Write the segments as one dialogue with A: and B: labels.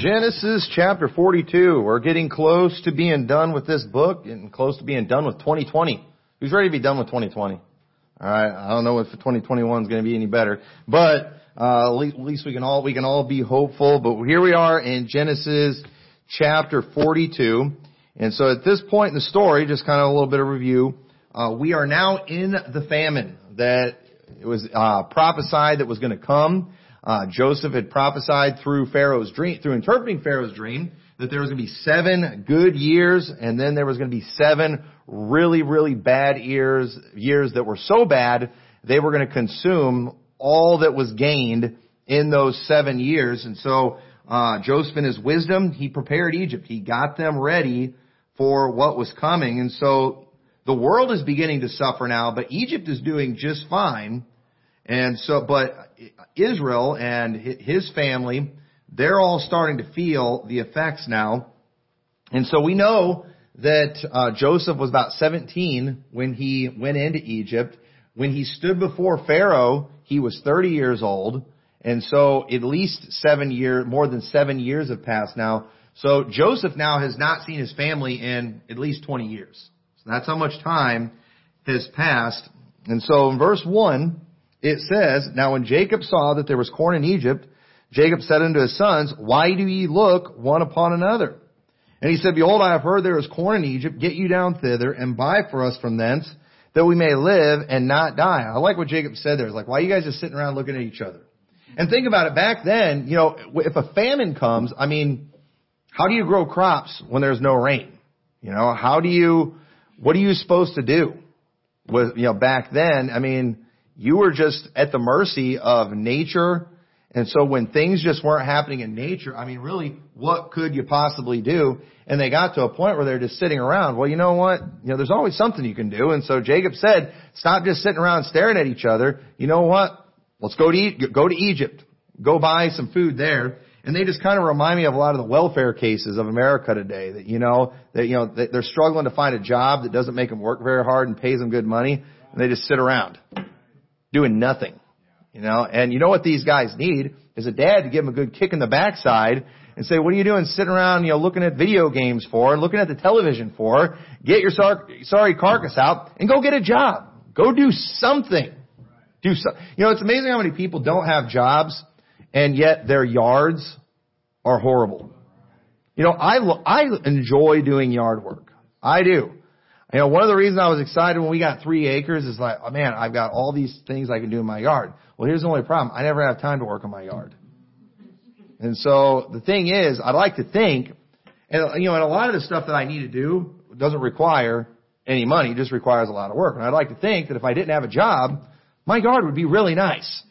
A: Genesis chapter 42. We're getting close to being done with this book, getting close to being done with 2020. Who's ready to be done with 2020? Alright, I don't know if 2021 is going to be any better, but uh, at least we can all we can all be hopeful. But here we are in Genesis chapter 42, and so at this point in the story, just kind of a little bit of review. Uh, we are now in the famine that it was uh, prophesied that was going to come. Uh, Joseph had prophesied through Pharaoh's dream, through interpreting Pharaoh's dream, that there was going to be seven good years, and then there was going to be seven really, really bad years, years that were so bad they were going to consume all that was gained in those seven years. And so uh, Joseph, in his wisdom, he prepared Egypt. He got them ready for what was coming. And so the world is beginning to suffer now, but Egypt is doing just fine. And so, but Israel and his family, they're all starting to feel the effects now. And so we know that uh, Joseph was about 17 when he went into Egypt. When he stood before Pharaoh, he was 30 years old. And so at least seven years, more than seven years have passed now. So Joseph now has not seen his family in at least 20 years. So that's how much time has passed. And so in verse 1, it says, Now when Jacob saw that there was corn in Egypt, Jacob said unto his sons, Why do ye look one upon another? And he said, Behold, I have heard there is corn in Egypt. Get you down thither and buy for us from thence, that we may live and not die. I like what Jacob said there. It's like, why are you guys just sitting around looking at each other? And think about it. Back then, you know, if a famine comes, I mean, how do you grow crops when there's no rain? You know, how do you, what are you supposed to do? With, you know, back then, I mean, you were just at the mercy of nature. And so when things just weren't happening in nature, I mean, really, what could you possibly do? And they got to a point where they're just sitting around. Well, you know what? You know, there's always something you can do. And so Jacob said, stop just sitting around staring at each other. You know what? Let's go to, go to Egypt. Go buy some food there. And they just kind of remind me of a lot of the welfare cases of America today that, you know, that, you know, they're struggling to find a job that doesn't make them work very hard and pays them good money. And they just sit around doing nothing. You know, and you know what these guys need is a dad to give them a good kick in the backside and say, what are you doing sitting around, you know, looking at video games for, looking at the television for? Get your sorry carcass out and go get a job. Go do something. Do so. You know, it's amazing how many people don't have jobs and yet their yards are horrible. You know, I, I enjoy doing yard work. I do. You know, one of the reasons I was excited when we got three acres is like, oh man, I've got all these things I can do in my yard. Well, here's the only problem. I never have time to work in my yard. And so the thing is, I'd like to think, and you know, and a lot of the stuff that I need to do doesn't require any money, just requires a lot of work. And I'd like to think that if I didn't have a job, my yard would be really nice.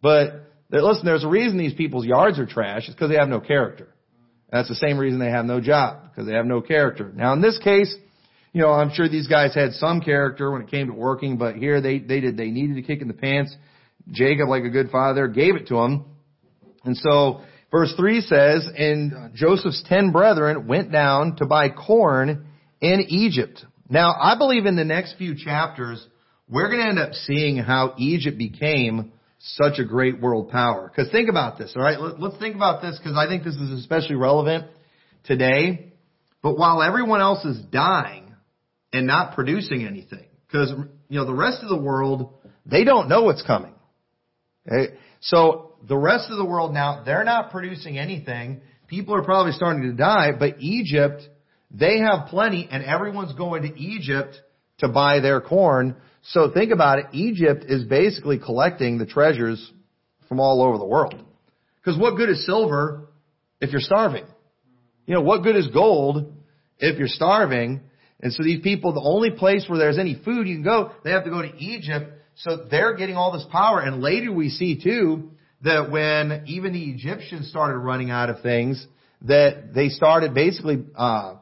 A: But listen, there's a reason these people's yards are trash. It's because they have no character. And that's the same reason they have no job, because they have no character. Now in this case, you know, I'm sure these guys had some character when it came to working, but here they, they did, they needed a kick in the pants. Jacob, like a good father, gave it to them. And so, verse 3 says, And Joseph's ten brethren went down to buy corn in Egypt. Now, I believe in the next few chapters, we're going to end up seeing how Egypt became such a great world power. Because think about this, alright? Let's think about this because I think this is especially relevant today. But while everyone else is dying, and not producing anything. Because, you know, the rest of the world, they don't know what's coming. Okay? So the rest of the world now, they're not producing anything. People are probably starting to die, but Egypt, they have plenty and everyone's going to Egypt to buy their corn. So think about it. Egypt is basically collecting the treasures from all over the world. Because what good is silver if you're starving? You know, what good is gold if you're starving? And so these people, the only place where there's any food you can go, they have to go to Egypt. So they're getting all this power. And later we see too that when even the Egyptians started running out of things, that they started basically, uh,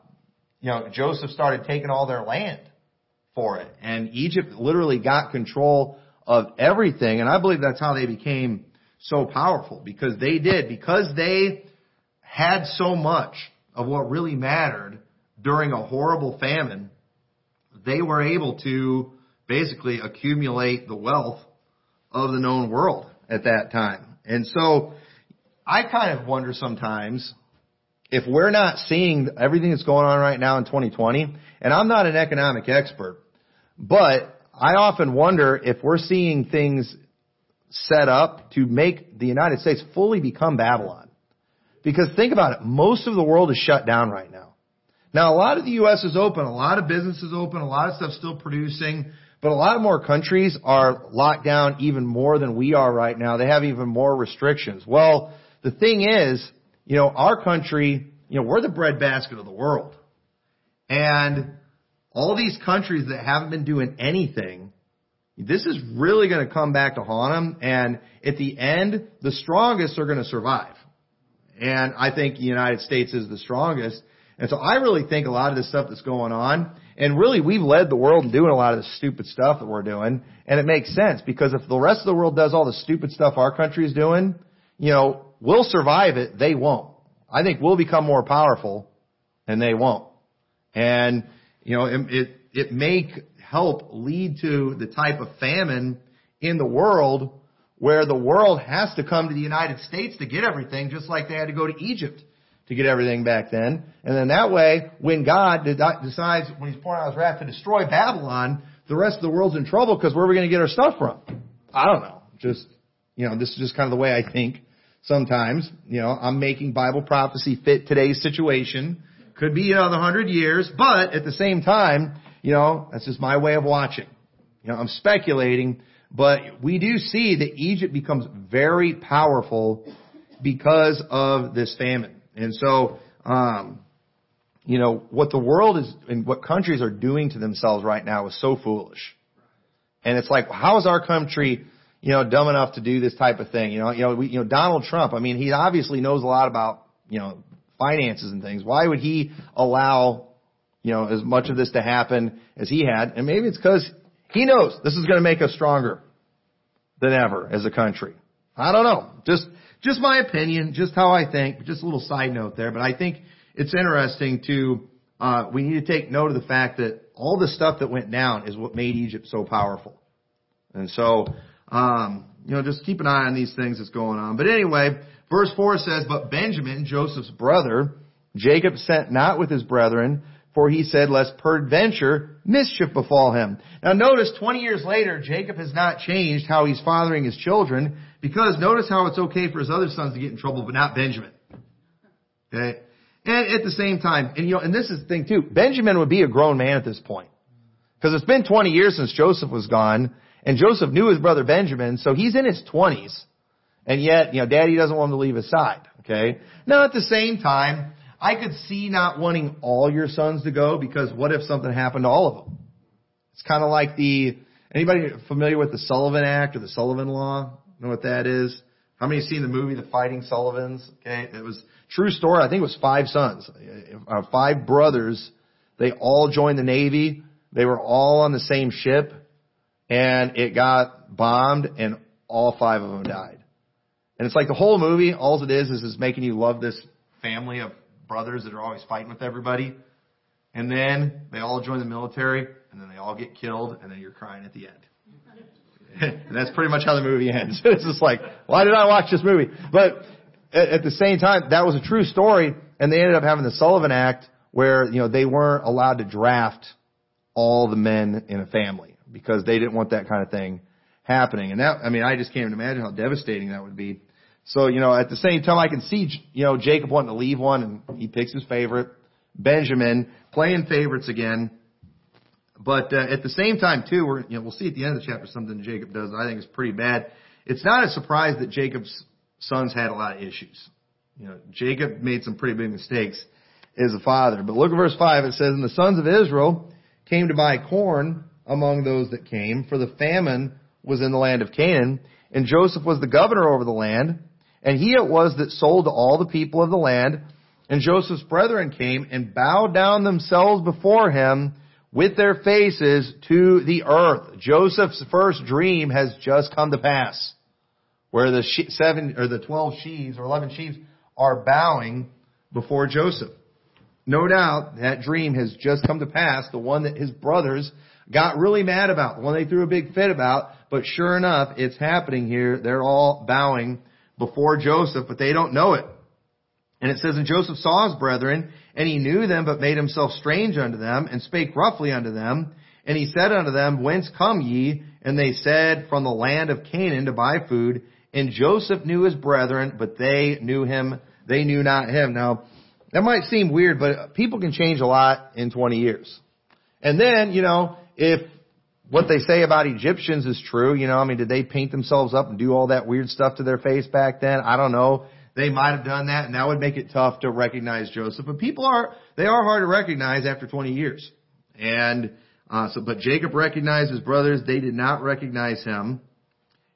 A: you know, Joseph started taking all their land for it. And Egypt literally got control of everything. And I believe that's how they became so powerful because they did, because they had so much of what really mattered during a horrible famine, they were able to basically accumulate the wealth of the known world at that time. And so I kind of wonder sometimes if we're not seeing everything that's going on right now in 2020, and I'm not an economic expert, but I often wonder if we're seeing things set up to make the United States fully become Babylon. Because think about it, most of the world is shut down right now. Now a lot of the U.S. is open, a lot of businesses is open, a lot of stuff still producing, but a lot of more countries are locked down even more than we are right now. They have even more restrictions. Well, the thing is, you know, our country, you know, we're the breadbasket of the world. And all these countries that haven't been doing anything, this is really going to come back to haunt them. And at the end, the strongest are going to survive. And I think the United States is the strongest. And so I really think a lot of this stuff that's going on, and really we've led the world in doing a lot of the stupid stuff that we're doing, and it makes sense because if the rest of the world does all the stupid stuff our country is doing, you know, we'll survive it, they won't. I think we'll become more powerful, and they won't. And, you know, it, it, it may help lead to the type of famine in the world where the world has to come to the United States to get everything, just like they had to go to Egypt to get everything back then. And then that way, when God decides, when He's pouring out His wrath to destroy Babylon, the rest of the world's in trouble because where are we going to get our stuff from? I don't know. Just, you know, this is just kind of the way I think sometimes. You know, I'm making Bible prophecy fit today's situation. Could be another hundred years, but at the same time, you know, that's just my way of watching. You know, I'm speculating, but we do see that Egypt becomes very powerful because of this famine. And so, um, you know, what the world is and what countries are doing to themselves right now is so foolish. And it's like, how is our country you know, dumb enough to do this type of thing. You know, you know, we, you know, Donald Trump. I mean, he obviously knows a lot about you know finances and things. Why would he allow you know as much of this to happen as he had? And maybe it's because he knows this is going to make us stronger than ever as a country. I don't know. Just just my opinion, just how I think. Just a little side note there, but I think it's interesting to uh, we need to take note of the fact that all the stuff that went down is what made Egypt so powerful. And so um, you know, just keep an eye on these things that's going on. But anyway, verse 4 says, But Benjamin, Joseph's brother, Jacob sent not with his brethren, for he said, Lest peradventure mischief befall him. Now notice, 20 years later, Jacob has not changed how he's fathering his children, because notice how it's okay for his other sons to get in trouble, but not Benjamin. Okay? And at the same time, and you know, and this is the thing too, Benjamin would be a grown man at this point. Because it's been 20 years since Joseph was gone, and Joseph knew his brother Benjamin, so he's in his 20s. And yet, you know, daddy doesn't want him to leave his side. Okay? Now at the same time, I could see not wanting all your sons to go because what if something happened to all of them? It's kind of like the, anybody familiar with the Sullivan Act or the Sullivan Law? Know what that is? How many seen the movie The Fighting Sullivans? Okay, it was true story. I think it was five sons, uh, five brothers. They all joined the Navy. They were all on the same ship and it got bombed and all five of them died. And it's like the whole movie, all it is is is making you love this family of brothers that are always fighting with everybody. And then they all join the military and then they all get killed and then you're crying at the end. And that's pretty much how the movie ends. it's just like, why did I watch this movie? But at, at the same time, that was a true story and they ended up having the Sullivan Act where, you know, they weren't allowed to draft all the men in a family because they didn't want that kind of thing happening. And that, I mean, I just can't even imagine how devastating that would be. So, you know, at the same time, I can see, you know, Jacob wanting to leave one and he picks his favorite, Benjamin, playing favorites again. But uh, at the same time, too, we're, you know, we'll see at the end of the chapter something Jacob does I think is pretty bad. It's not a surprise that Jacob's sons had a lot of issues. You know, Jacob made some pretty big mistakes as a father. But look at verse 5. It says, And the sons of Israel came to buy corn among those that came, for the famine was in the land of Canaan, and Joseph was the governor over the land, and he it was that sold to all the people of the land. And Joseph's brethren came and bowed down themselves before him with their faces to the earth. Joseph's first dream has just come to pass, where the seven or the twelve sheaves or eleven sheaves are bowing before Joseph. No doubt that dream has just come to pass, the one that his brothers got really mad about, the one they threw a big fit about, but sure enough, it's happening here. They're all bowing before Joseph, but they don't know it. And it says, And Joseph saw his brethren, and he knew them, but made himself strange unto them, and spake roughly unto them. And he said unto them, Whence come ye? And they said, From the land of Canaan to buy food. And Joseph knew his brethren, but they knew him, they knew not him. Now, that might seem weird, but people can change a lot in 20 years. And then, you know, if what they say about Egyptians is true, you know, I mean, did they paint themselves up and do all that weird stuff to their face back then? I don't know. They might have done that, and that would make it tough to recognize Joseph. But people are, they are hard to recognize after 20 years. And, uh, so, but Jacob recognized his brothers. They did not recognize him.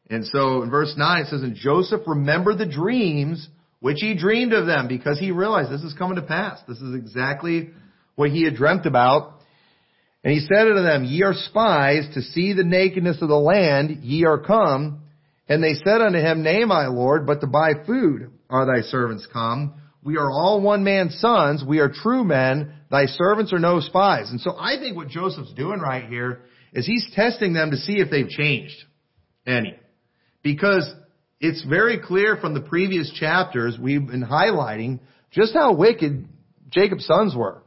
A: And so in verse 9 it says, And Joseph remembered the dreams which he dreamed of them because he realized this is coming to pass. This is exactly what he had dreamt about. And he said unto them, Ye are spies to see the nakedness of the land, ye are come. And they said unto him, Nay, my Lord, but to buy food are thy servants come. We are all one man's sons. We are true men. Thy servants are no spies. And so I think what Joseph's doing right here is he's testing them to see if they've changed any. Because it's very clear from the previous chapters we've been highlighting just how wicked Jacob's sons were.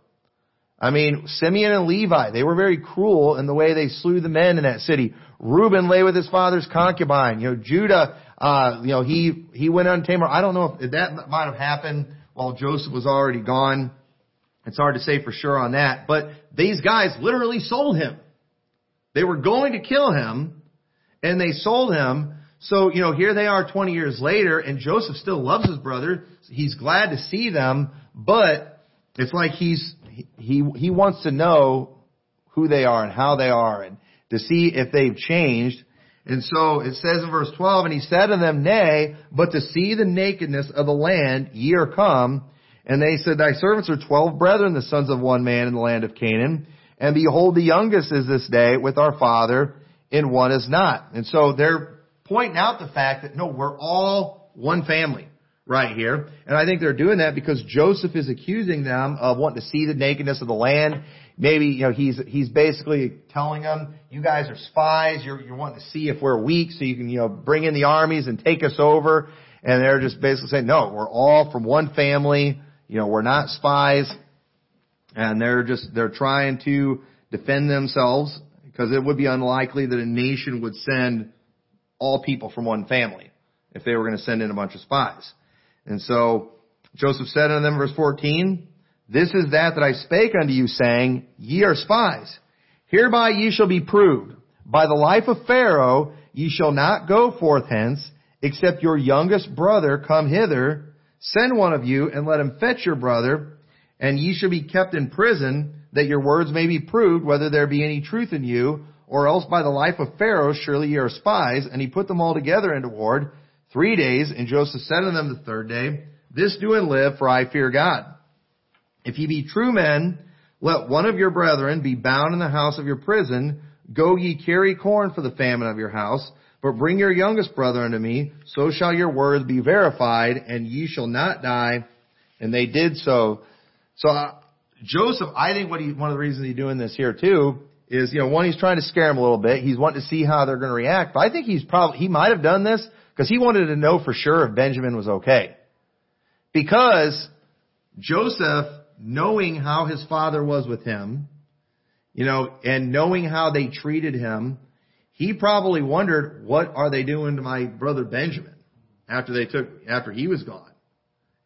A: I mean, Simeon and Levi, they were very cruel in the way they slew the men in that city. Reuben lay with his father's concubine. You know, Judah, uh, you know, he, he went on Tamar. I don't know if that might have happened while Joseph was already gone. It's hard to say for sure on that. But these guys literally sold him. They were going to kill him, and they sold him so, you know, here they are 20 years later, and Joseph still loves his brother. He's glad to see them, but it's like he's, he, he wants to know who they are and how they are and to see if they've changed. And so it says in verse 12, and he said to them, Nay, but to see the nakedness of the land, ye are come. And they said, Thy servants are twelve brethren, the sons of one man in the land of Canaan. And behold, the youngest is this day with our father, and one is not. And so they're pointing out the fact that no, we're all one family right here. And I think they're doing that because Joseph is accusing them of wanting to see the nakedness of the land. Maybe, you know, he's, he's basically telling them, you guys are spies, you're, you're wanting to see if we're weak so you can, you know, bring in the armies and take us over. And they're just basically saying, no, we're all from one family, you know, we're not spies. And they're just, they're trying to defend themselves because it would be unlikely that a nation would send all people from one family if they were going to send in a bunch of spies. And so Joseph said unto them, verse 14, This is that that I spake unto you, saying, Ye are spies. Hereby ye shall be proved. By the life of Pharaoh ye shall not go forth hence, except your youngest brother come hither. Send one of you, and let him fetch your brother, and ye shall be kept in prison, that your words may be proved, whether there be any truth in you, or else by the life of Pharaoh, surely ye are spies. And he put them all together into ward three days. And Joseph said unto them the third day, This do and live, for I fear God. If ye be true men, let one of your brethren be bound in the house of your prison. Go ye carry corn for the famine of your house. But bring your youngest brother unto me, so shall your words be verified, and ye shall not die. And they did so. So uh, Joseph, I think what he, one of the reasons he's doing this here too, is, you know, one, he's trying to scare him a little bit. He's wanting to see how they're going to react. But I think he's probably, he might have done this because he wanted to know for sure if Benjamin was okay. Because Joseph, knowing how his father was with him, you know, and knowing how they treated him, he probably wondered, what are they doing to my brother Benjamin after they took, after he was gone?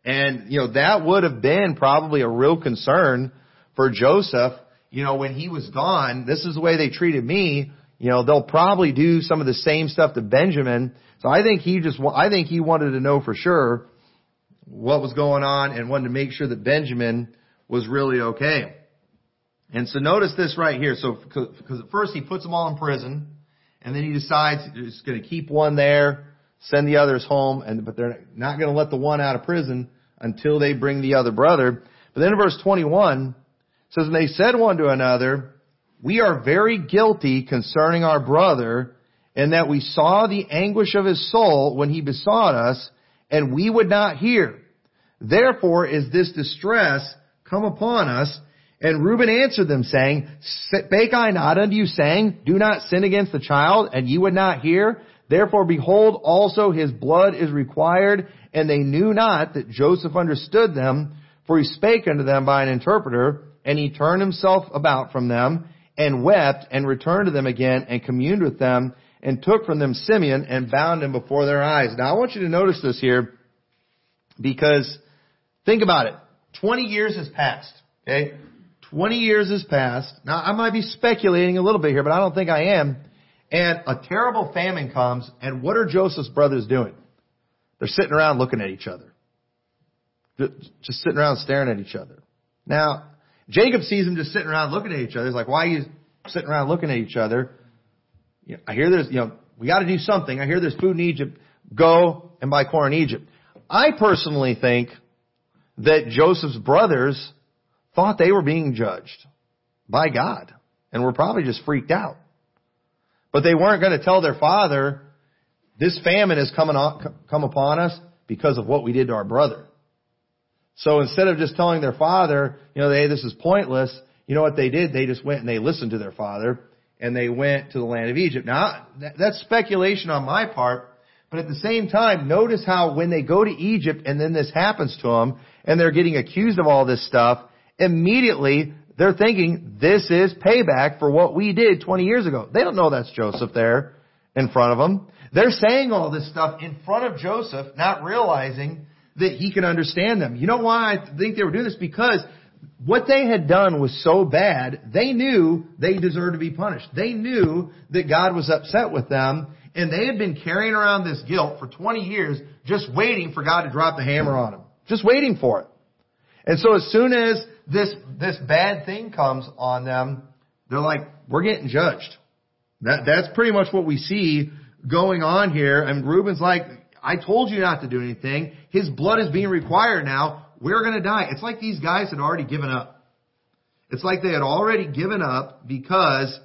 A: And, you know, that would have been probably a real concern for Joseph you know, when he was gone, this is the way they treated me. You know, they'll probably do some of the same stuff to Benjamin. So I think he just, I think he wanted to know for sure what was going on and wanted to make sure that Benjamin was really okay. And so notice this right here. So, because at first he puts them all in prison, and then he decides he's going to keep one there, send the others home, and but they're not going to let the one out of prison until they bring the other brother. But then in verse 21, says, And they said one to another, We are very guilty concerning our brother, in that we saw the anguish of his soul when he besought us, and we would not hear. Therefore is this distress come upon us. And Reuben answered them, saying, Spake I not unto you, saying, Do not sin against the child, and ye would not hear? Therefore behold also his blood is required, and they knew not that Joseph understood them, for he spake unto them by an interpreter, and he turned himself about from them, and wept, and returned to them again, and communed with them, and took from them Simeon, and bound him before their eyes. Now I want you to notice this here, because think about it. 20 years has passed, okay? 20 years has passed. Now I might be speculating a little bit here, but I don't think I am. And a terrible famine comes, and what are Joseph's brothers doing? They're sitting around looking at each other. Just sitting around staring at each other. Now, Jacob sees them just sitting around looking at each other. He's like, why are you sitting around looking at each other? I hear there's, you know, we gotta do something. I hear there's food in Egypt. Go and buy corn in Egypt. I personally think that Joseph's brothers thought they were being judged by God and were probably just freaked out. But they weren't going to tell their father, this famine has come, on, come upon us because of what we did to our brother. So instead of just telling their father, you know, hey, this is pointless, you know what they did? They just went and they listened to their father and they went to the land of Egypt. Now, that's speculation on my part, but at the same time, notice how when they go to Egypt and then this happens to them and they're getting accused of all this stuff, immediately they're thinking this is payback for what we did 20 years ago. They don't know that's Joseph there in front of them. They're saying all this stuff in front of Joseph, not realizing that he can understand them. You know why I think they were doing this? Because what they had done was so bad, they knew they deserved to be punished. They knew that God was upset with them, and they had been carrying around this guilt for 20 years, just waiting for God to drop the hammer on them. Just waiting for it. And so as soon as this, this bad thing comes on them, they're like, we're getting judged. That, that's pretty much what we see going on here. And Reuben's like, I told you not to do anything. His blood is being required now. We're gonna die. It's like these guys had already given up. It's like they had already given up because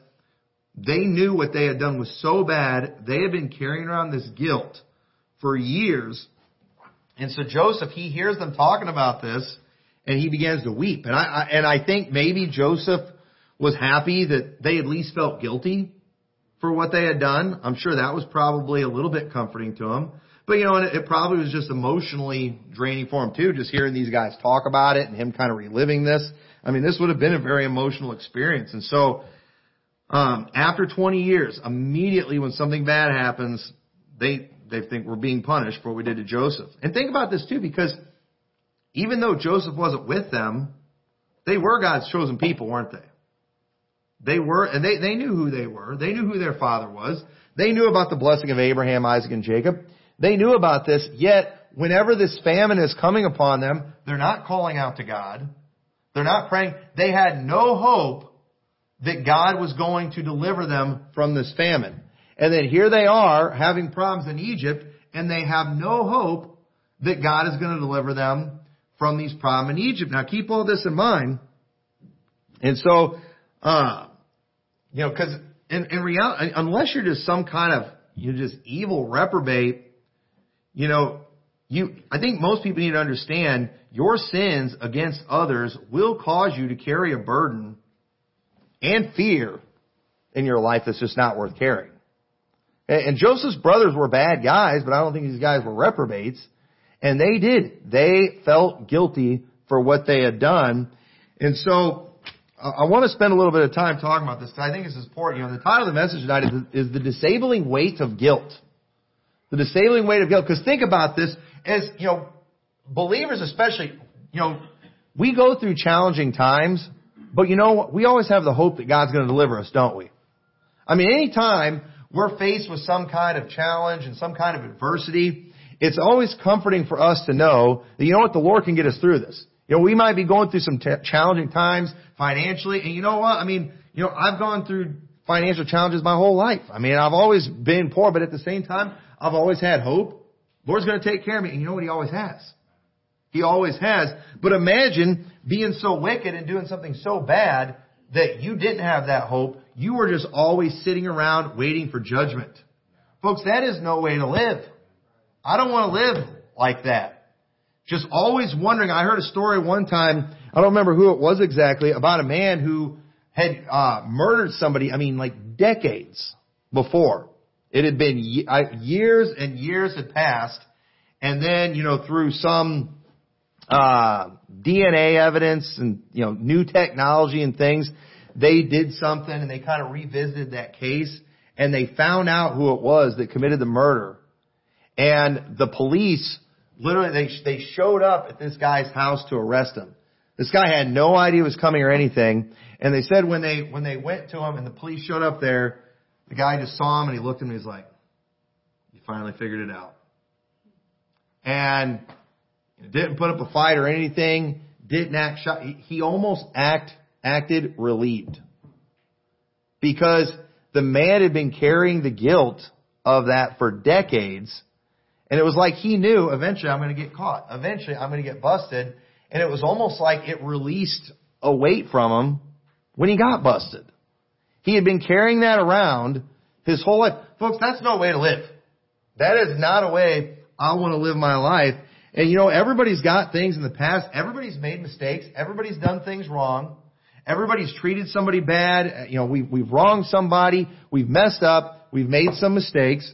A: they knew what they had done was so bad. They had been carrying around this guilt for years. And so Joseph, he hears them talking about this and he begins to weep. And I, I and I think maybe Joseph was happy that they at least felt guilty for what they had done. I'm sure that was probably a little bit comforting to him. But you know, it, it probably was just emotionally draining for him too, just hearing these guys talk about it and him kind of reliving this. I mean, this would have been a very emotional experience. And so, um, after 20 years, immediately when something bad happens, they they think we're being punished for what we did to Joseph. And think about this too, because even though Joseph wasn't with them, they were God's chosen people, weren't they? They were, and they, they knew who they were. They knew who their father was. They knew about the blessing of Abraham, Isaac, and Jacob. They knew about this, yet whenever this famine is coming upon them, they're not calling out to God. They're not praying. They had no hope that God was going to deliver them from this famine. And then here they are having problems in Egypt, and they have no hope that God is going to deliver them from these problems in Egypt. Now keep all this in mind. And so, uh, you know, cause in, in reality, unless you're just some kind of, you're just evil reprobate, you know, you, I think most people need to understand your sins against others will cause you to carry a burden and fear in your life that's just not worth carrying. And Joseph's brothers were bad guys, but I don't think these guys were reprobates. And they did. They felt guilty for what they had done. And so I want to spend a little bit of time talking about this because I think it's important. You know, the title of the message tonight is, is the disabling weight of guilt. The disabling weight of guilt. Because think about this as, you know, believers especially, you know, we go through challenging times, but you know, we always have the hope that God's going to deliver us, don't we? I mean, anytime we're faced with some kind of challenge and some kind of adversity, it's always comforting for us to know that you know what, the Lord can get us through this. You know, we might be going through some t- challenging times financially, and you know what? I mean, you know, I've gone through financial challenges my whole life. I mean, I've always been poor, but at the same time, I've always had hope. Lord's going to take care of me, and you know what? He always has. He always has. But imagine being so wicked and doing something so bad that you didn't have that hope. You were just always sitting around waiting for judgment. Folks, that is no way to live. I don't want to live like that. Just always wondering. I heard a story one time, I don't remember who it was exactly, about a man who had uh, murdered somebody, I mean like decades before. It had been years and years had passed, and then, you know, through some uh, DNA evidence and, you know, new technology and things, they did something and they kind of revisited that case and they found out who it was that committed the murder. And the police, literally, they, they showed up at this guy's house to arrest him. This guy had no idea was coming or anything. And they said when they, when they went to him and the police showed up there, the guy just saw him and he looked at him and he's like, you finally figured it out. And didn't put up a fight or anything, didn't act. He almost act, acted relieved. Because the man had been carrying the guilt of that for decades. And it was like he knew eventually I'm going to get caught. Eventually I'm going to get busted. And it was almost like it released a weight from him when he got busted. He had been carrying that around his whole life. Folks, that's no way to live. That is not a way I want to live my life. And you know, everybody's got things in the past. Everybody's made mistakes. Everybody's done things wrong. Everybody's treated somebody bad. Uh, you know, we've, we've wronged somebody. We've messed up. We've made some mistakes.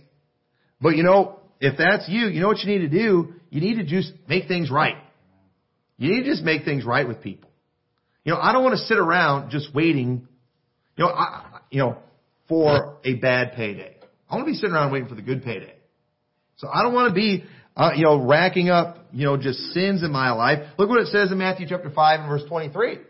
A: But you know, if that's you, you know what you need to do? You need to just make things right. You need to just make things right with people. You know, I don't want to sit around just waiting, you know, I, you know, for a bad payday. I want to be sitting around waiting for the good payday. So I don't want to be, uh, you know, racking up, you know, just sins in my life. Look what it says in Matthew chapter 5 and verse 23. It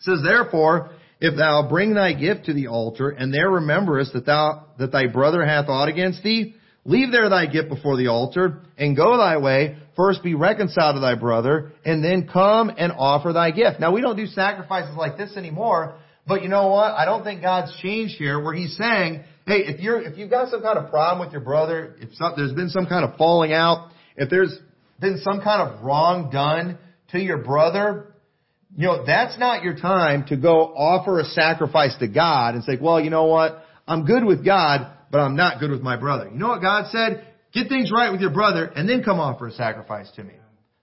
A: says, therefore, if thou bring thy gift to the altar, and there rememberest that thou, that thy brother hath aught against thee, leave there thy gift before the altar, and go thy way, first be reconciled to thy brother, and then come and offer thy gift. Now we don't do sacrifices like this anymore, but you know what? I don't think God's changed here where He's saying, hey, if you're, if you've got some kind of problem with your brother, if some, there's been some kind of falling out, if there's been some kind of wrong done to your brother, you know, that's not your time to go offer a sacrifice to God and say, well, you know what? I'm good with God, but I'm not good with my brother. You know what God said? Get things right with your brother and then come offer a sacrifice to me.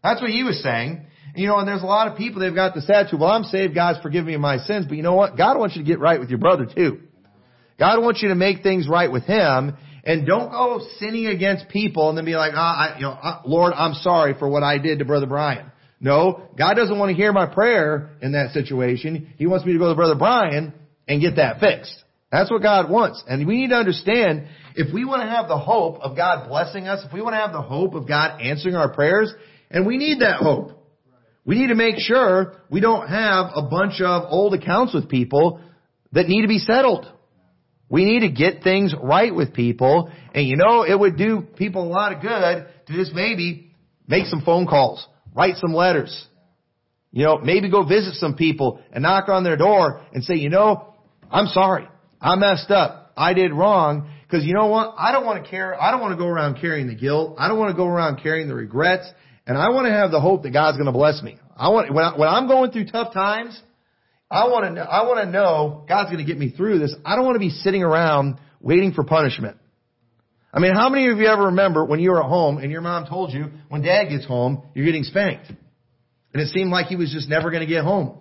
A: That's what he was saying. You know, and there's a lot of people, they've got the attitude, well, I'm saved, God's forgiven me my sins, but you know what? God wants you to get right with your brother too. God wants you to make things right with Him, and don't go sinning against people and then be like, ah, I, you know, ah, Lord, I'm sorry for what I did to Brother Brian. No, God doesn't want to hear my prayer in that situation. He wants me to go to Brother Brian and get that fixed. That's what God wants. And we need to understand, if we want to have the hope of God blessing us, if we want to have the hope of God answering our prayers, and we need that hope. We need to make sure we don't have a bunch of old accounts with people that need to be settled. We need to get things right with people. And you know, it would do people a lot of good to just maybe make some phone calls, write some letters. You know, maybe go visit some people and knock on their door and say, you know, I'm sorry. I messed up. I did wrong. Cause you know what? I don't want to care. I don't want to go around carrying the guilt. I don't want to go around carrying the regrets. And I want to have the hope that God's going to bless me. I want, when, I, when I'm going through tough times, I want to know, I want to know God's going to get me through this. I don't want to be sitting around waiting for punishment. I mean, how many of you ever remember when you were at home and your mom told you when dad gets home, you're getting spanked? And it seemed like he was just never going to get home.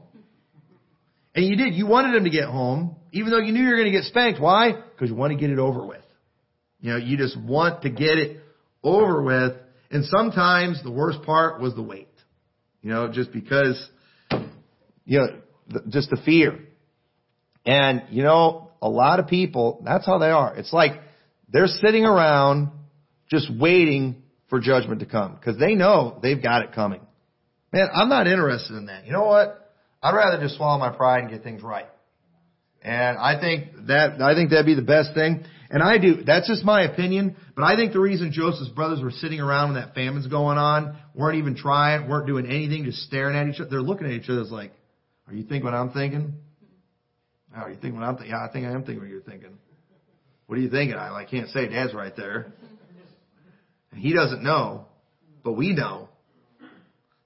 A: And you did. You wanted him to get home, even though you knew you were going to get spanked. Why? Because you want to get it over with. You know, you just want to get it over with. And sometimes the worst part was the wait. You know, just because, you know, just the fear. And, you know, a lot of people, that's how they are. It's like they're sitting around just waiting for judgment to come because they know they've got it coming. Man, I'm not interested in that. You know what? I'd rather just swallow my pride and get things right. And I think that, I think that'd be the best thing. And I do, that's just my opinion, but I think the reason Joseph's brothers were sitting around when that famine's going on, weren't even trying, weren't doing anything, just staring at each other, they're looking at each other like, are you thinking what I'm thinking? Oh, are you thinking what I'm thinking? Yeah, I think I am thinking what you're thinking. What are you thinking? I, I can't say. Dad's right there. And he doesn't know, but we know.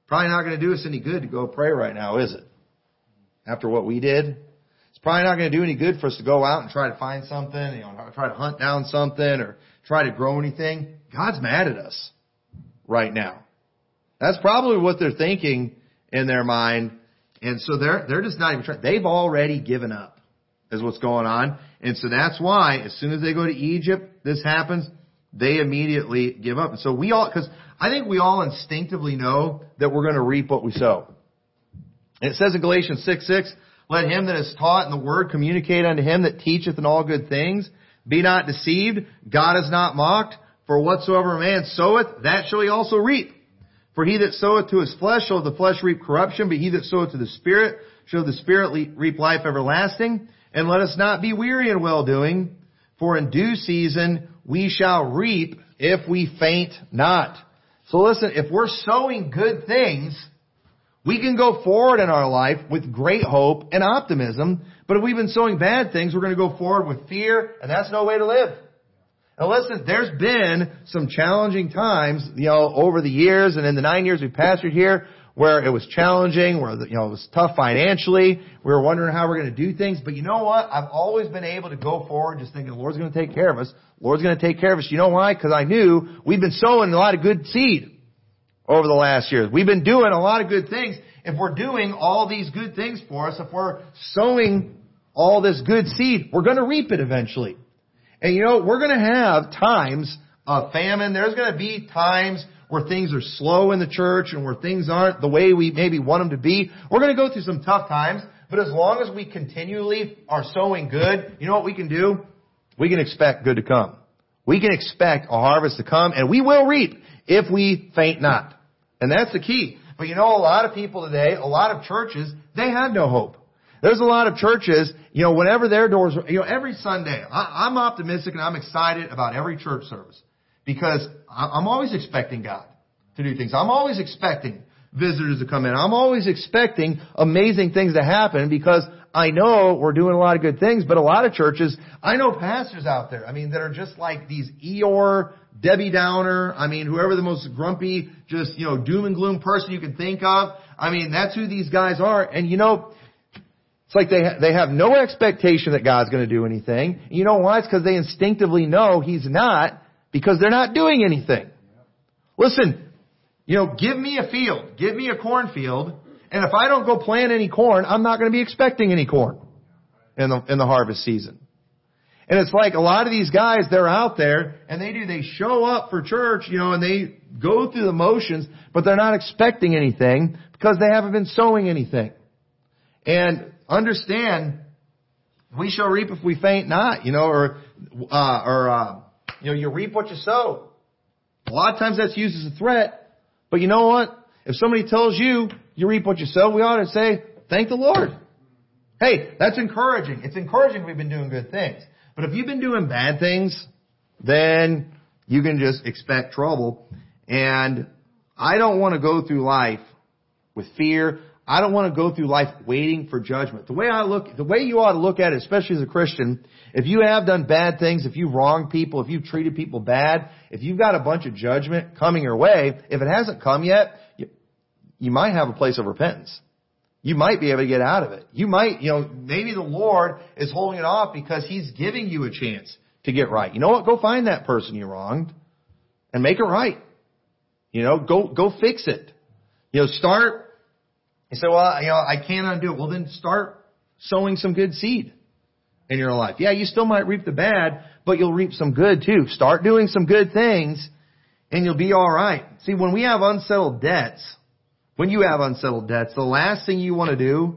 A: Probably not going to do us any good to go pray right now, is it? After what we did, it's probably not going to do any good for us to go out and try to find something, you know, try to hunt down something or try to grow anything. God's mad at us right now. That's probably what they're thinking in their mind and so they're, they're just not even trying. They've already given up is what's going on. And so that's why as soon as they go to Egypt, this happens, they immediately give up. And so we all, cause I think we all instinctively know that we're going to reap what we sow. And it says in Galatians 6, 6, let him that is taught in the word communicate unto him that teacheth in all good things. Be not deceived. God is not mocked. For whatsoever a man soweth, that shall he also reap. For he that soweth to his flesh shall the flesh reap corruption, but he that soweth to the Spirit shall the Spirit reap life everlasting. And let us not be weary in well doing, for in due season we shall reap if we faint not. So listen, if we're sowing good things, we can go forward in our life with great hope and optimism, but if we've been sowing bad things, we're going to go forward with fear, and that's no way to live. Now listen, there's been some challenging times, you know, over the years and in the nine years we pastored here where it was challenging, where, you know, it was tough financially. We were wondering how we're going to do things. But you know what? I've always been able to go forward just thinking the Lord's going to take care of us. Lord's going to take care of us. You know why? Because I knew we've been sowing a lot of good seed over the last years. We've been doing a lot of good things. If we're doing all these good things for us, if we're sowing all this good seed, we're going to reap it eventually. And you know, we're going to have times of famine. There's going to be times where things are slow in the church and where things aren't the way we maybe want them to be. We're going to go through some tough times, but as long as we continually are sowing good, you know what we can do? We can expect good to come. We can expect a harvest to come and we will reap if we faint not. And that's the key. But you know, a lot of people today, a lot of churches, they have no hope. There's a lot of churches, you know, whenever their doors, you know, every Sunday, I, I'm optimistic and I'm excited about every church service because I'm always expecting God to do things. I'm always expecting visitors to come in. I'm always expecting amazing things to happen because I know we're doing a lot of good things, but a lot of churches, I know pastors out there, I mean, that are just like these Eeyore, Debbie Downer, I mean, whoever the most grumpy, just, you know, doom and gloom person you can think of. I mean, that's who these guys are. And you know, it's like they, ha- they have no expectation that God's going to do anything. You know why? It's because they instinctively know He's not because they're not doing anything. Listen, you know, give me a field, give me a cornfield, and if I don't go plant any corn, I'm not going to be expecting any corn in the, in the harvest season. And it's like a lot of these guys, they're out there and they do, they show up for church, you know, and they go through the motions, but they're not expecting anything because they haven't been sowing anything. And understand, we shall reap if we faint not, you know, or, uh, or, uh, you know, you reap what you sow. A lot of times that's used as a threat, but you know what? If somebody tells you you reap what you sow, we ought to say, thank the Lord. Hey, that's encouraging. It's encouraging we've been doing good things. But if you've been doing bad things, then you can just expect trouble. And I don't want to go through life with fear. I don't want to go through life waiting for judgment. The way I look, the way you ought to look at it, especially as a Christian, if you have done bad things, if you've wronged people, if you've treated people bad, if you've got a bunch of judgment coming your way, if it hasn't come yet, you, you might have a place of repentance. You might be able to get out of it. You might, you know, maybe the Lord is holding it off because He's giving you a chance to get right. You know what? Go find that person you wronged and make it right. You know, go, go fix it. You know, start you say, well, you know, I can't undo it. Well, then start sowing some good seed in your life. Yeah, you still might reap the bad, but you'll reap some good too. Start doing some good things and you'll be alright. See, when we have unsettled debts, when you have unsettled debts, the last thing you want to do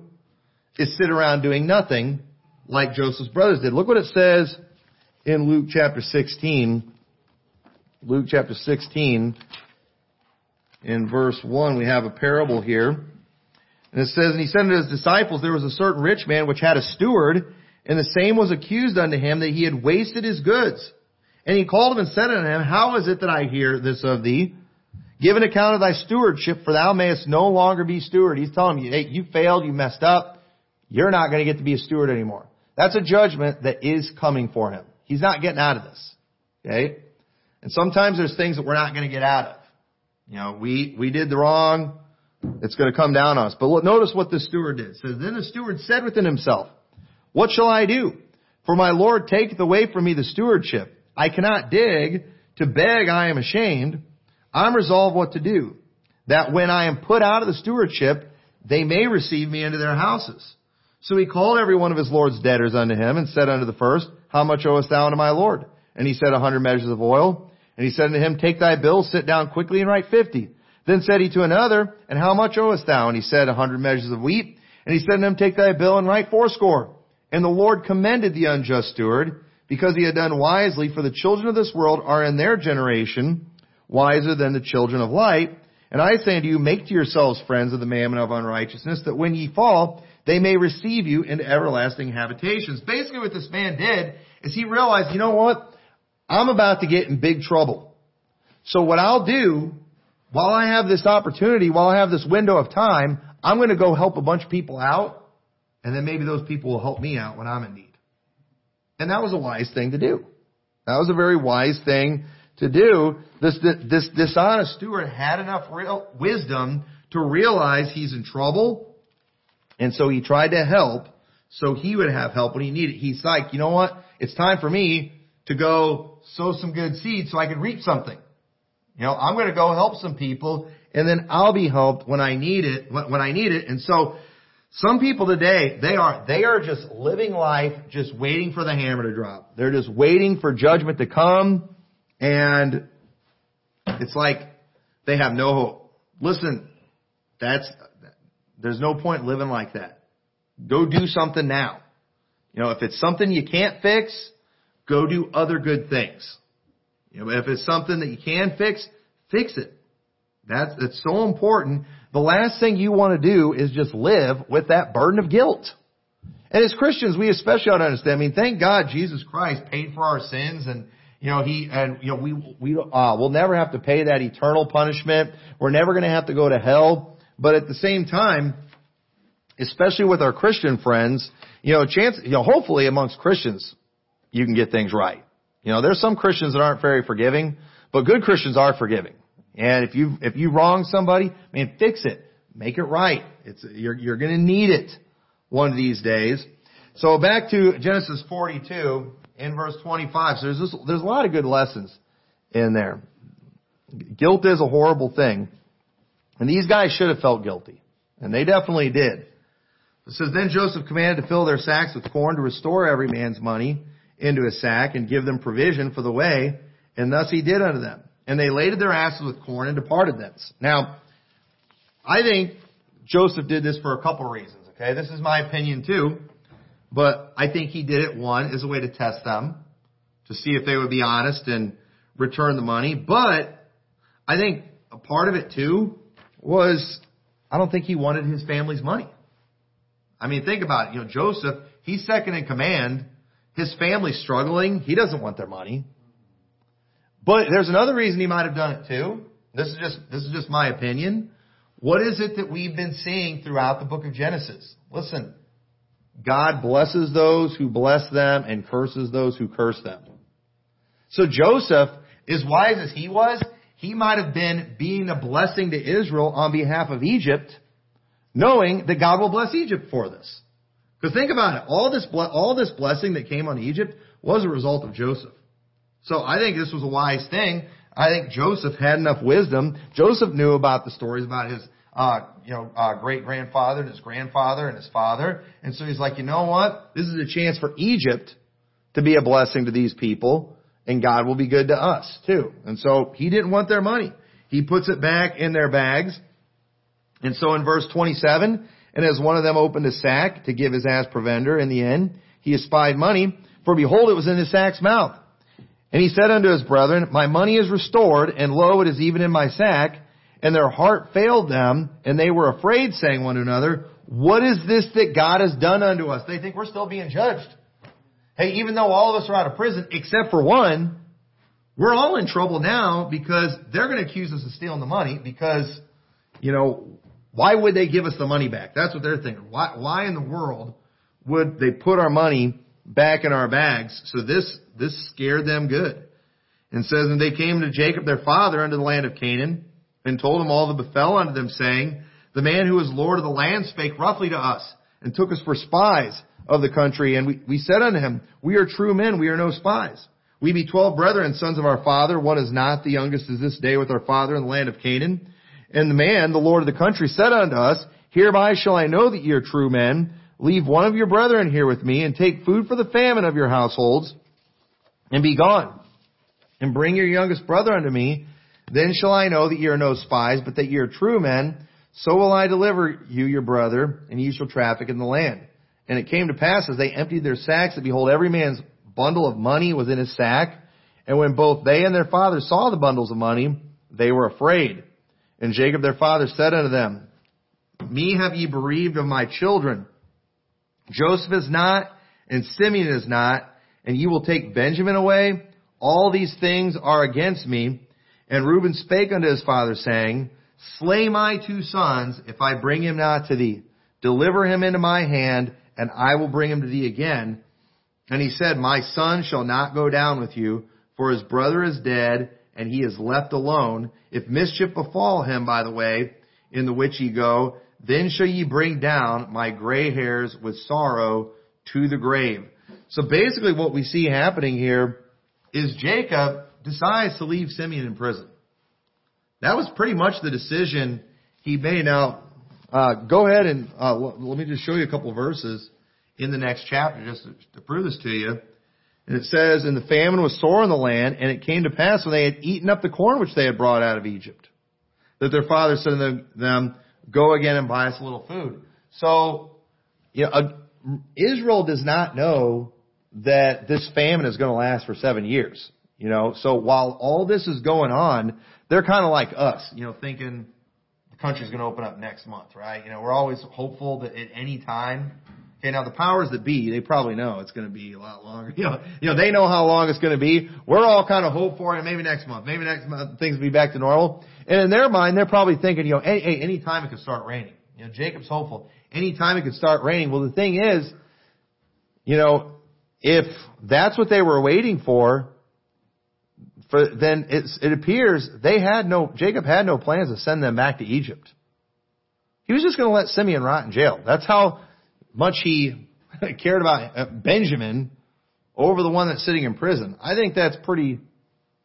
A: is sit around doing nothing like Joseph's brothers did. Look what it says in Luke chapter 16. Luke chapter 16 in verse 1 we have a parable here. And it says, And he said unto his disciples, There was a certain rich man which had a steward, and the same was accused unto him that he had wasted his goods. And he called him and said unto him, How is it that I hear this of thee? Give an account of thy stewardship, for thou mayest no longer be steward. He's telling him, hey, you failed, you messed up. You're not going to get to be a steward anymore. That's a judgment that is coming for him. He's not getting out of this. Okay? And sometimes there's things that we're not going to get out of. You know, we, we did the wrong. It's going to come down on us. But look, notice what the steward did. Says, Then the steward said within himself, What shall I do? For my Lord taketh away from me the stewardship. I cannot dig. To beg I am ashamed. I'm resolved what to do. That when I am put out of the stewardship, they may receive me into their houses. So he called every one of his Lord's debtors unto him and said unto the first, How much owest thou unto my Lord? And he said, a hundred measures of oil. And he said unto him, take thy bill, sit down quickly and write fifty. Then said he to another, and how much owest thou? And he said, a hundred measures of wheat. And he said to him, take thy bill and write fourscore. And the Lord commended the unjust steward because he had done wisely, for the children of this world are in their generation wiser than the children of light. And I say unto you, make to yourselves friends of the mammon of unrighteousness, that when ye fall, they may receive you into everlasting habitations. Basically what this man did is he realized, you know what? I'm about to get in big trouble. So what I'll do, while I have this opportunity, while I have this window of time, I'm going to go help a bunch of people out, and then maybe those people will help me out when I'm in need. And that was a wise thing to do. That was a very wise thing to do. This, this dishonest steward had enough real wisdom to realize he's in trouble, and so he tried to help so he would have help when he needed. It. He's like, you know what? It's time for me to go sow some good seeds so I can reap something. You know, I'm going to go help some people and then I'll be helped when I need it, when I need it. And so some people today, they are, they are just living life just waiting for the hammer to drop. They're just waiting for judgment to come and it's like they have no hope. Listen, that's, there's no point living like that. Go do something now. You know, if it's something you can't fix, go do other good things. You know, if it's something that you can fix, fix it. That's, that's so important. The last thing you want to do is just live with that burden of guilt. And as Christians, we especially ought to understand. I mean, thank God Jesus Christ paid for our sins and, you know, he, and, you know, we, we, uh, we'll never have to pay that eternal punishment. We're never going to have to go to hell. But at the same time, especially with our Christian friends, you know, chance, you know, hopefully amongst Christians, you can get things right. You know, there's some Christians that aren't very forgiving, but good Christians are forgiving. And if you, if you wrong somebody, man, fix it. Make it right. It's, you're, you're gonna need it one of these days. So back to Genesis 42 in verse 25. So there's this, there's a lot of good lessons in there. Guilt is a horrible thing. And these guys should have felt guilty. And they definitely did. It says, Then Joseph commanded to fill their sacks with corn to restore every man's money into a sack and give them provision for the way, and thus he did unto them. And they laded their asses with corn and departed thence. Now, I think Joseph did this for a couple reasons, okay? This is my opinion too, but I think he did it, one, as a way to test them, to see if they would be honest and return the money, but I think a part of it too was, I don't think he wanted his family's money. I mean, think about it. You know, Joseph, he's second in command his family's struggling. He doesn't want their money. But there's another reason he might have done it too. This is just, this is just my opinion. What is it that we've been seeing throughout the book of Genesis? Listen, God blesses those who bless them and curses those who curse them. So Joseph, as wise as he was, he might have been being a blessing to Israel on behalf of Egypt, knowing that God will bless Egypt for this. Because think about it. All this, all this blessing that came on Egypt was a result of Joseph. So I think this was a wise thing. I think Joseph had enough wisdom. Joseph knew about the stories about his, uh, you know, uh, great grandfather and his grandfather and his father. And so he's like, you know what? This is a chance for Egypt to be a blessing to these people and God will be good to us too. And so he didn't want their money. He puts it back in their bags. And so in verse 27, and as one of them opened a sack to give his ass provender in the end, he espied money, for behold, it was in his sack's mouth. And he said unto his brethren, My money is restored, and lo, it is even in my sack. And their heart failed them, and they were afraid, saying one to another, What is this that God has done unto us? They think we're still being judged. Hey, even though all of us are out of prison, except for one, we're all in trouble now because they're going to accuse us of stealing the money because, you know, why would they give us the money back? That's what they're thinking. Why, why in the world would they put our money back in our bags? So this, this scared them good. And says, and they came to Jacob their father unto the land of Canaan and told him all that befell unto them saying, the man who is Lord of the land spake roughly to us and took us for spies of the country. And we, we said unto him, we are true men. We are no spies. We be twelve brethren, sons of our father. One is not the youngest is this day with our father in the land of Canaan. And the man, the Lord of the country, said unto us, Hereby shall I know that ye are true men. Leave one of your brethren here with me, and take food for the famine of your households, and be gone. and bring your youngest brother unto me. Then shall I know that ye are no spies, but that ye are true men. So will I deliver you your brother, and ye shall traffic in the land. And it came to pass as they emptied their sacks that behold every man's bundle of money was in his sack. And when both they and their father saw the bundles of money, they were afraid. And Jacob their father said unto them, Me have ye bereaved of my children. Joseph is not, and Simeon is not, and ye will take Benjamin away. All these things are against me. And Reuben spake unto his father, saying, Slay my two sons, if I bring him not to thee. Deliver him into my hand, and I will bring him to thee again. And he said, My son shall not go down with you, for his brother is dead, and he is left alone. If mischief befall him by the way, in the which ye go, then shall ye bring down my gray hairs with sorrow to the grave. So basically what we see happening here is Jacob decides to leave Simeon in prison. That was pretty much the decision he made. Now, uh, go ahead and uh, let me just show you a couple verses in the next chapter just to, to prove this to you. And it says, And the famine was sore in the land, and it came to pass when they had eaten up the corn which they had brought out of Egypt, that their father said to them, Go again and buy us a little food. So, you know, Israel does not know that this famine is going to last for seven years. You know, so while all this is going on, they're kind of like us, you know, thinking the country's going to open up next month, right? You know, we're always hopeful that at any time. Okay, now the powers that be, they probably know it's going to be a lot longer. You know, you know, they know how long it's going to be. We're all kind of hope for it. Maybe next month, maybe next month things will be back to normal. And in their mind, they're probably thinking, you know, hey, any time it could start raining. You know, Jacob's hopeful. Any time it could start raining. Well, the thing is, you know, if that's what they were waiting for, for then it appears they had no, Jacob had no plans to send them back to Egypt. He was just going to let Simeon rot in jail. That's how much he cared about uh, Benjamin over the one that's sitting in prison. I think that's pretty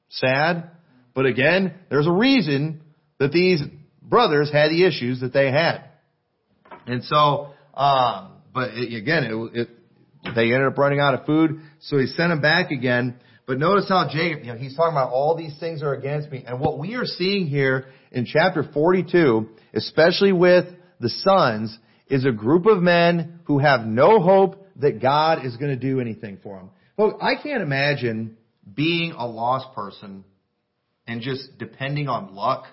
A: sad. But again, there's a reason that these brothers had the issues that they had. And so, um, but it, again, it, it, they ended up running out of food, so he sent them back again. But notice how Jacob, you know, he's talking about all these things are against me. And what we are seeing here in chapter 42, especially with the sons, is a group of men who have no hope that God is going to do anything for them. Look, I can't imagine being a lost person and just depending on luck.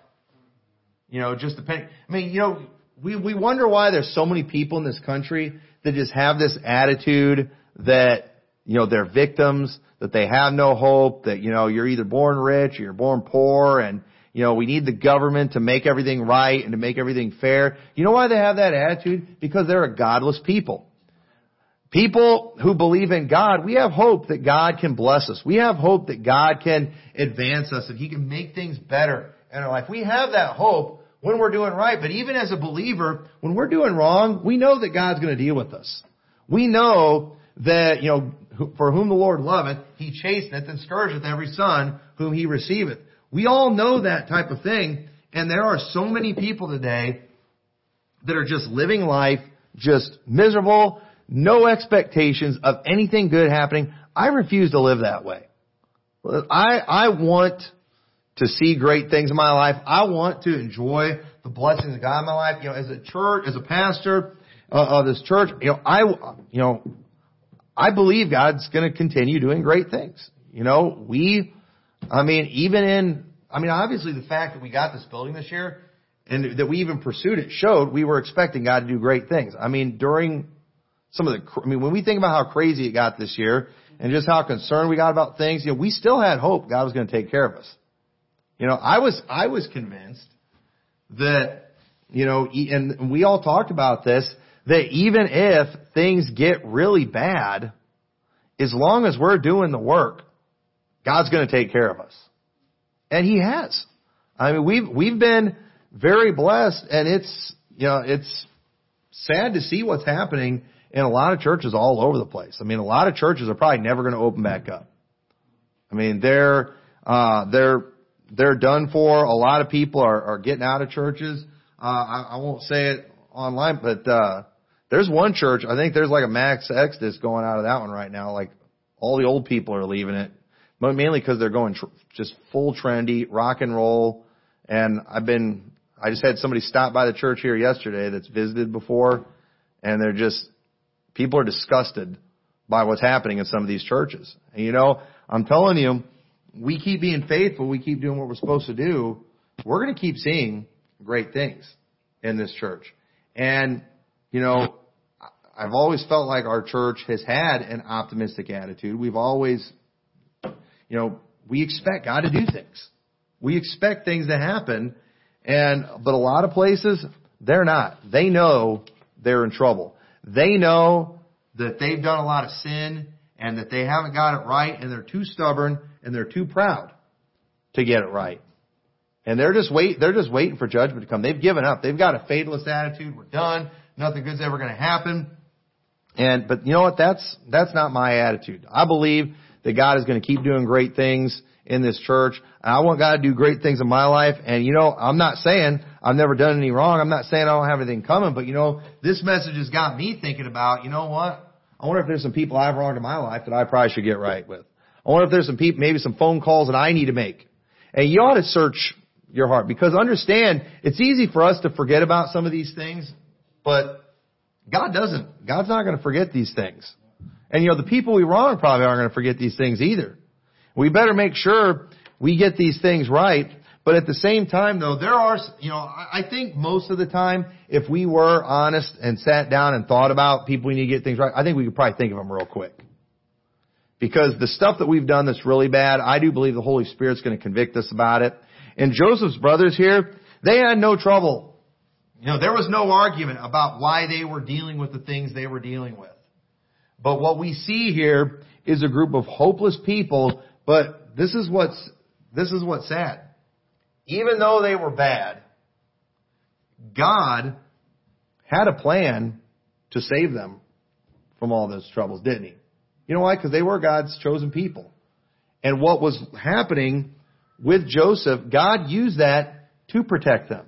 A: You know, just depending. I mean, you know, we, we wonder why there's so many people in this country that just have this attitude that, you know, they're victims, that they have no hope, that, you know, you're either born rich or you're born poor and, you know, we need the government to make everything right and to make everything fair. You know why they have that attitude? Because they're a godless people. People who believe in God, we have hope that God can bless us. We have hope that God can advance us and He can make things better in our life. We have that hope when we're doing right. But even as a believer, when we're doing wrong, we know that God's going to deal with us. We know that, you know, for whom the Lord loveth, He chasteneth and scourgeth every son whom He receiveth. We all know that type of thing. And there are so many people today that are just living life just miserable, no expectations of anything good happening. I refuse to live that way. I, I want to see great things in my life. I want to enjoy the blessings of God in my life. You know, as a church, as a pastor uh, of this church, you know, I, you know, I believe God's going to continue doing great things. You know, we, I mean, even in, I mean, obviously the fact that we got this building this year and that we even pursued it showed we were expecting God to do great things. I mean, during some of the, I mean, when we think about how crazy it got this year and just how concerned we got about things, you know, we still had hope God was going to take care of us. You know, I was, I was convinced that, you know, and we all talked about this, that even if things get really bad, as long as we're doing the work, God's going to take care of us. And He has. I mean, we've, we've been very blessed and it's, you know, it's sad to see what's happening in a lot of churches all over the place. I mean, a lot of churches are probably never going to open back up. I mean, they're, uh, they're, they're done for. A lot of people are, are getting out of churches. Uh, I, I won't say it online, but uh, there's one church. I think there's like a max exodus going out of that one right now. Like all the old people are leaving it. Mainly because they're going tr- just full trendy, rock and roll. And I've been, I just had somebody stop by the church here yesterday that's visited before, and they're just, people are disgusted by what's happening in some of these churches. And you know, I'm telling you, we keep being faithful, we keep doing what we're supposed to do, we're going to keep seeing great things in this church. And, you know, I've always felt like our church has had an optimistic attitude. We've always, you know, we expect God to do things. We expect things to happen. And, but a lot of places, they're not. They know they're in trouble. They know that they've done a lot of sin and that they haven't got it right and they're too stubborn and they're too proud to get it right. And they're just wait, they're just waiting for judgment to come. They've given up. They've got a fatalist attitude. We're done. Nothing good's ever going to happen. And, but you know what? That's, that's not my attitude. I believe that God is going to keep doing great things in this church. I want God to do great things in my life. And you know, I'm not saying I've never done any wrong. I'm not saying I don't have anything coming, but you know, this message has got me thinking about, you know what? I wonder if there's some people I've wronged in my life that I probably should get right with. I wonder if there's some people, maybe some phone calls that I need to make. And you ought to search your heart because understand it's easy for us to forget about some of these things, but God doesn't. God's not going to forget these things. And you know, the people we wrong probably aren't going to forget these things either. We better make sure we get these things right. But at the same time though, there are, you know, I think most of the time, if we were honest and sat down and thought about people we need to get things right, I think we could probably think of them real quick. Because the stuff that we've done that's really bad, I do believe the Holy Spirit's going to convict us about it. And Joseph's brothers here, they had no trouble. You know, there was no argument about why they were dealing with the things they were dealing with. But what we see here is a group of hopeless people, but this is what's, this is what's sad. Even though they were bad, God had a plan to save them from all those troubles, didn't he? You know why? Because they were God's chosen people. And what was happening with Joseph, God used that to protect them.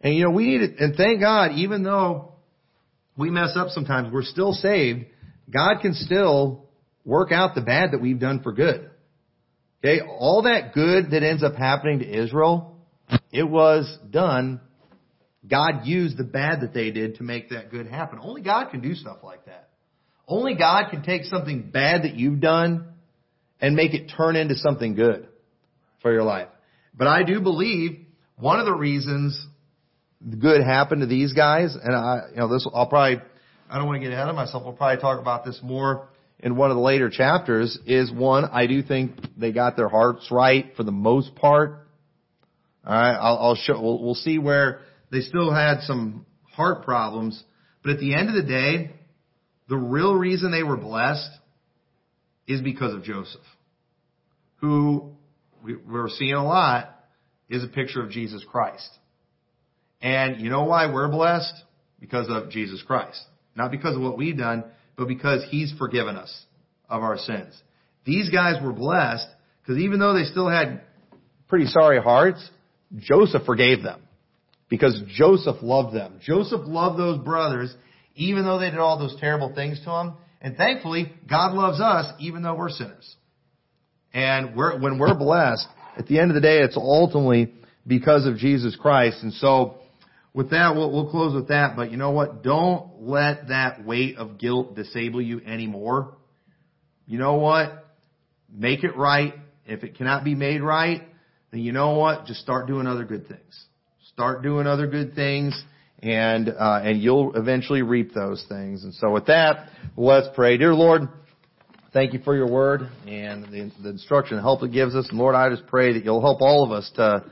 A: And you know, we need it, and thank God, even though we mess up sometimes, we're still saved. God can still work out the bad that we've done for good. Okay, all that good that ends up happening to Israel, it was done. God used the bad that they did to make that good happen. Only God can do stuff like that. Only God can take something bad that you've done and make it turn into something good for your life. But I do believe one of the reasons good happened to these guys, and I, you know, this, I'll probably, I don't want to get ahead of myself. We'll probably talk about this more in one of the later chapters. Is one, I do think they got their hearts right for the most part. All right, I'll, I'll show. We'll, we'll see where they still had some heart problems, but at the end of the day, the real reason they were blessed is because of Joseph, who we're seeing a lot is a picture of Jesus Christ. And you know why we're blessed? Because of Jesus Christ. Not because of what we've done, but because He's forgiven us of our sins. These guys were blessed because even though they still had pretty sorry hearts, Joseph forgave them. Because Joseph loved them. Joseph loved those brothers even though they did all those terrible things to him. And thankfully, God loves us even though we're sinners. And we're, when we're blessed, at the end of the day, it's ultimately because of Jesus Christ. And so, with that, we'll, we'll close with that. But you know what? Don't let that weight of guilt disable you anymore. You know what? Make it right. If it cannot be made right, then you know what? Just start doing other good things. Start doing other good things, and uh, and you'll eventually reap those things. And so, with that, let's pray. Dear Lord. Thank you for your word and the, the instruction and help it gives us. And Lord, I just pray that you'll help all of us to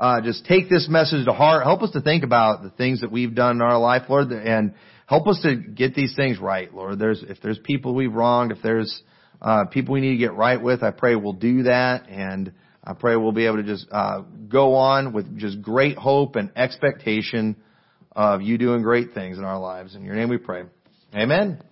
A: uh, just take this message to heart. Help us to think about the things that we've done in our life, Lord, and help us to get these things right, Lord. There's if there's people we've wronged, if there's uh, people we need to get right with, I pray we'll do that, and I pray we'll be able to just uh, go on with just great hope and expectation of you doing great things in our lives. In your name we pray. Amen.